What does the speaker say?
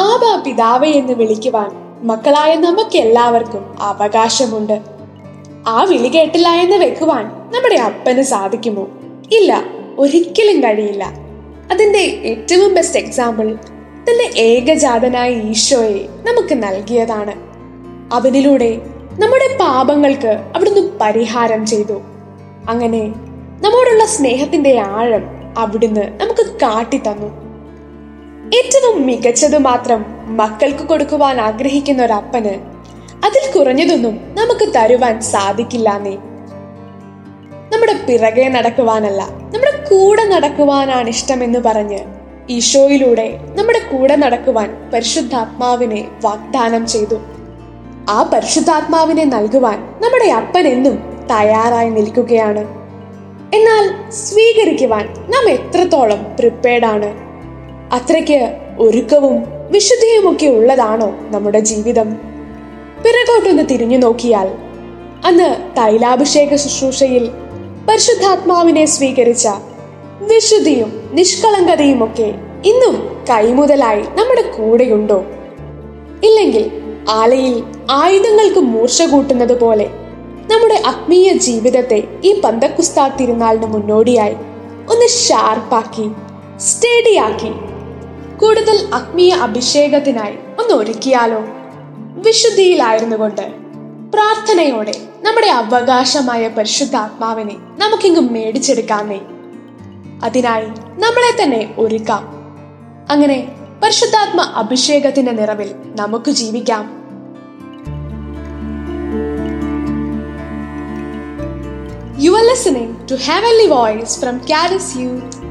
ആബാ പിതാവേ എന്ന് വിളിക്കുവാൻ മക്കളായ നമുക്ക് എല്ലാവർക്കും അവകാശമുണ്ട്. ആ വിളി കേട്ടില്ല എന്ന് വെക്കുവാൻ നമ്മുടെ അപ്പന് സാധിക്കുമോ? ഇല്ല ഒരിക്കലും കഴിയില്ല. അതിന്റെ ഏറ്റവും ബെസ്റ്റ് എക്സാമ്പിൾ തന്റെ ഏകജാതനായ ഈശോയെ നമുക്ക് നൽകിയതാണ്. അവനിലൂടെ നമ്മുടെ പാപങ്ങൾക്ക് അവിടുന്ന് പരിഹാരം ചെയ്തു. അങ്ങനെ നമ്മോടുള്ള സ്നേഹത്തിന്റെ ആഴം അവിടുന്ന് നമുക്ക് കാട്ടിത്തന്നു. ഏറ്റവും മികച്ചത് മാത്രം മക്കൾക്ക് കൊടുക്കുവാൻ ആഗ്രഹിക്കുന്ന ഒരപ്പന് അതിൽ കുറഞ്ഞതൊന്നും നമുക്ക് തരുവാൻ സാധിക്കില്ലാന്നേ. നമ്മുടെ പിറകെ നടക്കുവാനല്ല നമ്മുടെ കൂടെ നടക്കുവാനാണ് ഇഷ്ടമെന്ന് പറഞ്ഞ് ഈശോയിലൂടെ നമ്മുടെ കൂടെ നടക്കുവാൻ പരിശുദ്ധാത്മാവിനെ വാഗ്ദാനം ചെയ്തു. ആ പരിശുദ്ധാത്മാവിനെ നൽകുവാൻ നമ്മുടെ അപ്പൻ എന്നും തയ്യാറായി നിൽക്കുകയാണ്. എന്നാൽ സ്വീകരിക്കുവാൻ നാം എത്രത്തോളം പ്രിപ്പേർഡ് ആണ്? അത്രയ്ക്ക് ഒരുക്കവും വിശുദ്ധിയുമൊക്കെ ഉള്ളതാണോ നമ്മുടെ ജീവിതം? പിറകോട്ടൊന്ന് തിരിഞ്ഞു നോക്കിയാൽ അന്ന് തൈലാഭിഷേക ശുശ്രൂഷയിൽ പരിശുദ്ധാത്മാവിനെ സ്വീകരിച്ച വിശുദ്ധിയും നിഷ്കളങ്കതയും ഒക്കെ ഇന്നും കൈമുതലായി നമ്മുടെ കൂടെയുണ്ടോ? ഇല്ലെങ്കിൽ ആലയിൽ ആയുധങ്ങൾക്ക് മൂർച്ച കൂട്ടുന്നത് പോലെ നമ്മുടെ ആത്മീയ ജീവിതത്തെ ഈ പന്തക്കുസ്താ തിരുനാളിന് മുന്നോടിയായി ഒന്ന് ഷാർപ്പാക്കി സ്റ്റഡിയാക്കി കൂടുതൽ ആത്മീയ അഭിഷേകത്തിനായി ഒന്ന് ഒരുക്കിയാലോ? വിശുദ്ധിയിലായിരുന്നു കൊണ്ട് പ്രാർത്ഥനയോടെ നമ്മുടെ അവകാശമായ പരിശുദ്ധാത്മാവിനെ നമുക്കിങ്ങും മേടിച്ചെടുക്കാന്നേ അതിനായി നമ്മളെ തന്നെ ഒരുക്കാം. അങ്ങനെ പരിശുദ്ധാത്മ അഭിഷേകത്തിന്റെ നിറവിൽ നമുക്ക് ജീവിക്കാം. You are listening to Heavenly Voice from Caris Youth.